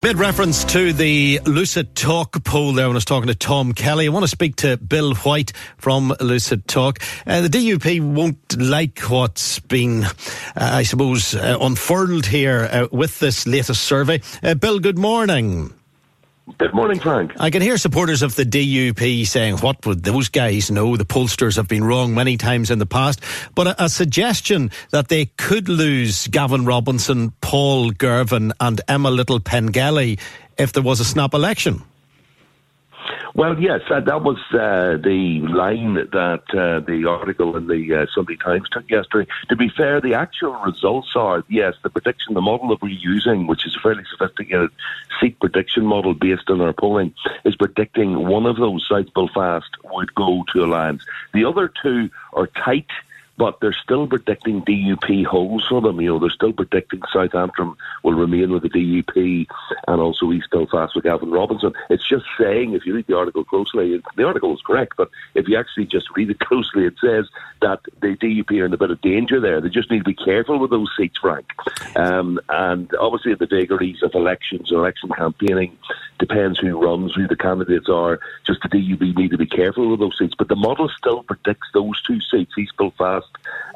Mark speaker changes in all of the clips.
Speaker 1: Bit reference to the Lucid Talk poll there when I was talking to Tom Kelly. I want to speak to Bill White from Lucid Talk. Uh, the DUP won't like what's been, uh, I suppose, uh, unfurled here uh, with this latest survey. Uh, Bill, good morning.
Speaker 2: Good morning, Frank.
Speaker 1: I can hear supporters of the DUP saying, what would those guys know? The pollsters have been wrong many times in the past. But a, a suggestion that they could lose Gavin Robinson, Paul Girvan, and Emma Little Pengelly if there was a snap election.
Speaker 2: Well, yes, uh, that was uh, the line that uh, the article in the uh, Sunday Times took yesterday. To be fair, the actual results are yes, the prediction, the model that we're using, which is a fairly sophisticated seat prediction model based on our polling, is predicting one of those, South Belfast, would go to Alliance. The other two are tight but they're still predicting DUP holes for them. You know, they're still predicting South Antrim will remain with the DUP and also East Belfast with Gavin Robinson. It's just saying, if you read the article closely, the article is correct, but if you actually just read it closely, it says that the DUP are in a bit of danger there. They just need to be careful with those seats, Frank. Um, and obviously, the vagaries of elections, election campaigning, depends who runs, who the candidates are. Just the DUP need to be careful with those seats. But the model still predicts those two seats, East Belfast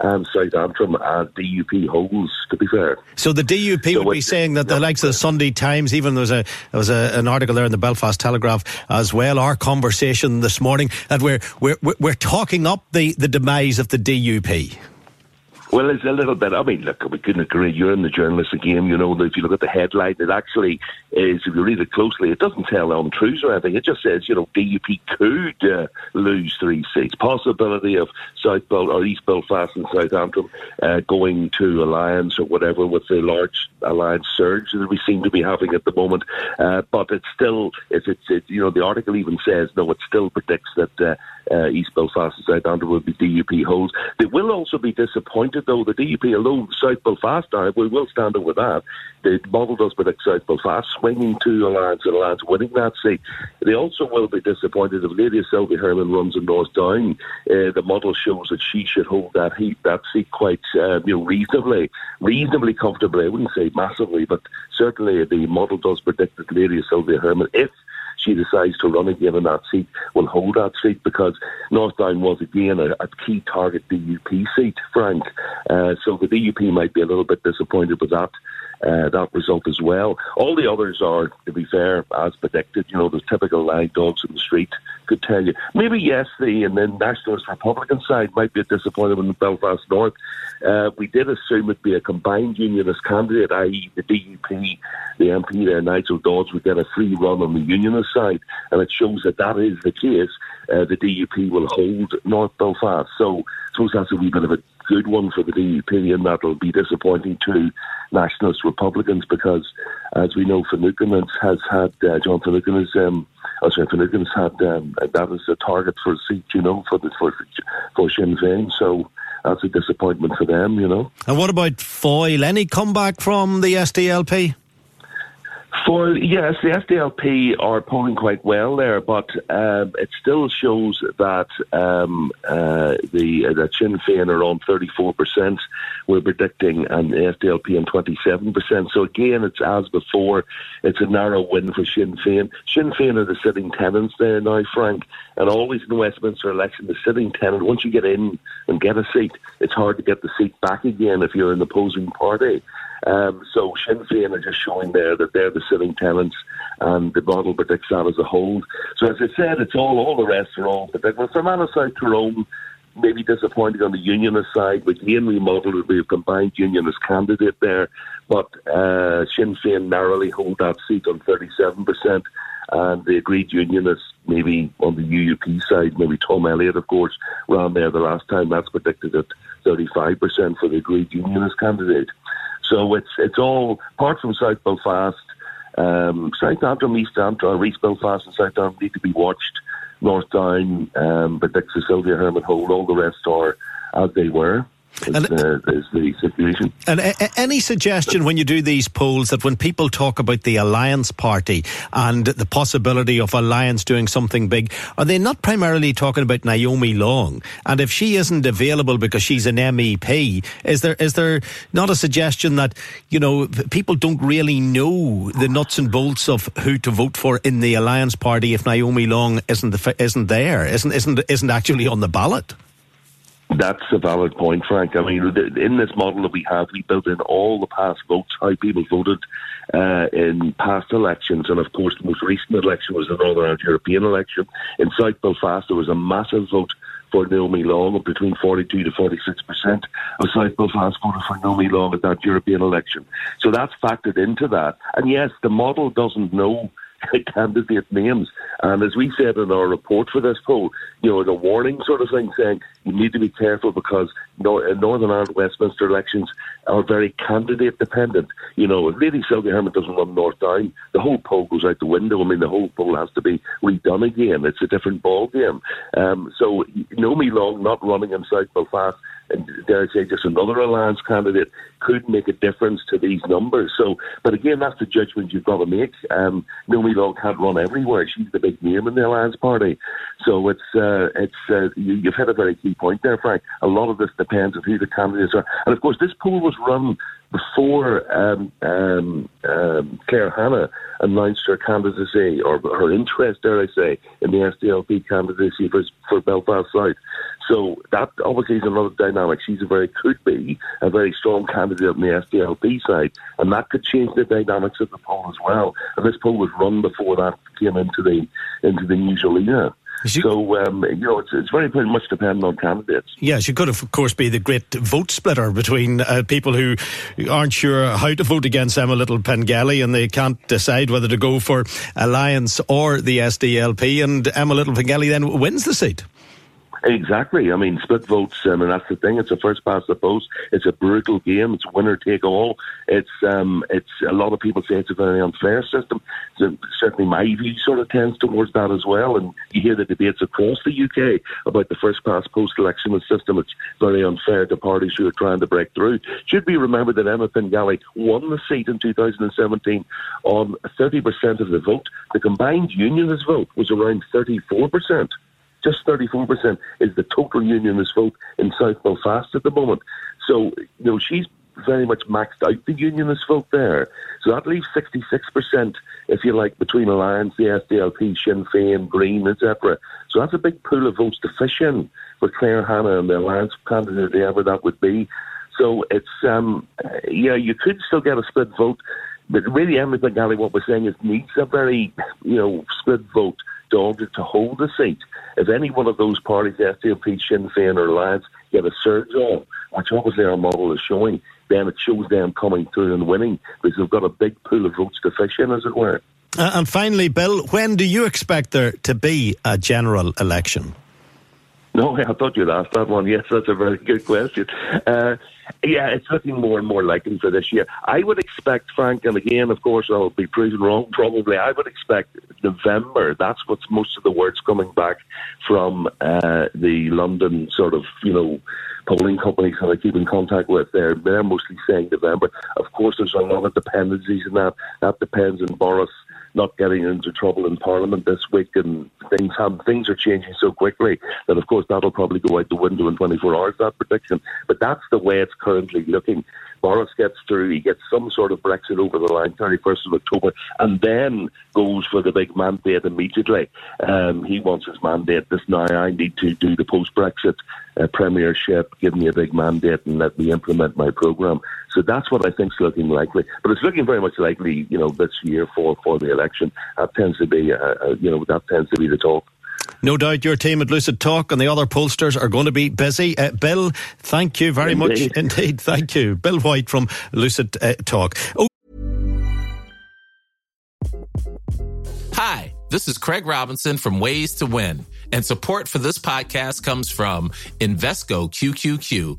Speaker 2: and South Antrim, as DUP holds, to be fair.
Speaker 1: So the DUP so would be saying that the likes of the Sunday Times, even there was, a, there was a, an article there in the Belfast Telegraph as well, our conversation this morning, that we're, we're, we're talking up the, the demise of the DUP.
Speaker 2: Well, it's a little bit. I mean, look, we couldn't agree. You're in the journalistic game. You know, if you look at the headline, it actually is, if you read it closely, it doesn't tell untruths or anything. It just says, you know, DUP could uh, lose three seats. Possibility of South Bel- or East Belfast and South Antrim uh, going to alliance or whatever with the large alliance surge that we seem to be having at the moment. Uh, but it's still, it's, it, you know, the article even says, no, it still predicts that uh, East Belfast and South Antrim will be DUP holds. They will also be disappointed, though. The DUP alone, South Belfast, now, we will stand up with that. The model does predict South Belfast swinging to Alliance and Alliance winning that seat. They also will be disappointed if Lady Sylvia Hermon runs in North Down. Uh, the model shows that she should hold that heat, that seat quite uh, you know, reasonably, reasonably comfortably. I wouldn't say massively, but certainly the model does predict that Lady Sylvia Hermon, if she decides to run again in that seat, will hold that seat because North Down was again a, a key target DUP seat, Frank. Uh, so the DUP might be a little bit disappointed with that uh, that result as well. All the others are, to be fair, as predicted. You know, the typical line dogs in the street could tell you. Maybe yes, the and then Nationalist Republican side might be a disappointment in Belfast North. Uh, we did assume it'd be a combined unionist candidate, i.e., the DUP, the MP there, Nigel Dodds, would get a free run on the unionist side, and it shows that that is the case. Uh, the DUP will hold North Belfast. So I suppose that's a wee bit of a good one for the DUP, and that'll be disappointing to nationalist Republicans because, as we know, Finucane has had uh, John Finucane has um, oh, sorry, Finucane's had um, that as a target for a seat, you know, for the for for Sinn Féin. So that's a disappointment for them, you know.
Speaker 1: And what about Foyle? Any comeback from the SDLP?
Speaker 2: For yes, the SDLP are polling quite well there, but um, it still shows that um, uh, the uh, that Sinn Féin are on thirty four percent. We're predicting and the SDLP on twenty seven percent. So again, it's as before. It's a narrow win for Sinn Féin. Sinn Féin are the sitting tenants there now, Frank, and always in Westminster election, the sitting tenant. Once you get in and get a seat, it's hard to get the seat back again if you're an opposing party. Um, so Sinn Féin are just showing there that they're the sitting tenants, and the model predicts that as a hold. So as I said, it's all all the rest are all predictable. Fermanagh South Tyrone maybe disappointing on the unionist side. With Ian remodelled, be a combined unionist candidate there, but uh, Sinn Féin narrowly hold that seat on 37%. And the agreed unionists, maybe on the UUP side, maybe Tom Elliott, of course, ran there the last time. That's predicted at 35% for the agreed unionist candidate. So it's it's all, apart from South Belfast, um, South Antrim, East Antrim, East Belfast and South Antrim need to be watched. North Down, um, but Dixie Sylvia Hermon Hold, all the rest are as they were. Is, and, uh, is the situation.
Speaker 1: And a- any suggestion when you do these polls that when people talk about the Alliance Party and the possibility of Alliance doing something big, are they not primarily talking about Naomi Long? And if she isn't available because she's an MEP, is there is there not a suggestion that you know people don't really know the nuts and bolts of who to vote for in the Alliance Party if Naomi Long isn't the, isn't there, isn't isn't isn't actually on the ballot?
Speaker 2: That's a valid point, Frank. I mean, in this model that we have, we built in all the past votes, how people voted uh, in past elections, and of course, the most recent election was the Northern Ireland European election. In South Belfast, there was a massive vote for Naomi Long of between 42 to 46 percent of South Belfast voted for Naomi Long at that European election. So that's factored into that. And yes, the model doesn't know candidate names. And as we said in our report for this poll, you know, the warning sort of thing saying you need to be careful because in Northern Ireland Westminster elections are very candidate dependent. You know, if Lady Sylvia Hermon doesn't run North Down, the whole poll goes out the window. I mean, the whole poll has to be redone again. It's a different ball game. Um, so, Naomi Long not running in South Belfast and dare I say, just another alliance candidate could make a difference to these numbers. So, but again, that's the judgment you've got to make. Um, Naomi Long can't run everywhere; she's the big name in the alliance party. So it's uh, it's uh, you, you've hit a very key point there, Frank. A lot of this depends on who the candidates are, and of course, this poll was run before um, um, um, Claire Hanna announced her candidacy or her interest, dare I say, in the SDLP candidacy for, for Belfast South. So that obviously is another dynamic. She's a very could be a very strong candidate on the SDLP side, and that could change the dynamics of the poll as well. And this poll was run before that came into the into the news arena. So, um, you know, it's, it's very much dependent on candidates.
Speaker 1: Yes, you could, of course, be the great vote splitter between uh, people who aren't sure how to vote against Emma Little Pengelly and they can't decide whether to go for Alliance or the SDLP, and Emma Little Pengelly then wins the seat.
Speaker 2: Exactly. I mean, split votes, um, and that's the thing. It's a first past the post. It's a brutal game. It's winner take all. It's um, it's a lot of people say it's a very unfair system. So certainly, my view sort of tends towards that as well. And you hear the debates across the UK about the first past post election system. It's very unfair to parties who are trying to break through. Should be remembered that Emma Pengelly won the seat in 2017 on 30% of the vote. The combined unionist vote was around 34%. Just 34% is the total unionist vote in South Belfast at the moment. So, you know, she's very much maxed out the unionist vote there. So that leaves 66%, if you like, between Alliance, the SDLP, Sinn Féin, Green, etc. So that's a big pool of votes to fish in for Claire Hanna and the Alliance candidate, whoever that would be. So it's, um, yeah, you could still get a split vote. But really, Emma Pengelly, what we're saying is needs a very, you know, split vote to to hold the seat. If any one of those parties, SDLP, Sinn Féin or Alliance, get a surge on, which obviously our model is showing, then it shows them coming through and winning because they've got a big pool of votes to fish in, as it were.
Speaker 1: Uh, and finally, Bill, when do you expect there to be a general election?
Speaker 2: No, I thought you'd ask that one. Yes, that's a very good question. Uh, yeah, it's looking more and more likely for this year. I would expect, Frank, and again, of course, I'll be proven wrong probably. I would expect November. That's what's most of the words coming back from uh, the London sort of, you know, polling companies that I keep in contact with. They're, they're mostly saying November. Of course, there's a lot of dependencies in that. That depends on Boris not getting into trouble in Parliament this week, and things have things are changing so quickly that, of course, that'll probably go out the window in 24 hours. That prediction, but that's the way it's currently looking. Boris gets through, he gets some sort of Brexit over the line, 31st of October, and then goes for the big mandate immediately. Um, he wants his mandate this now. I need to do the post Brexit uh, premiership, give me a big mandate, and let me implement my programme. So that's what I think is looking likely. But it's looking very much likely, you know, this year for, for the election. That tends to be, uh, uh, you know, that tends to be the talk.
Speaker 1: No doubt your team at Lucid Talk and the other pollsters are going to be busy. Uh, Bill, thank you very indeed. much indeed. Thank you. Bill White from Lucid uh, Talk. Oh.
Speaker 3: Hi, this is Craig Robinson from Ways to Win, and support for this podcast comes from Invesco QQQ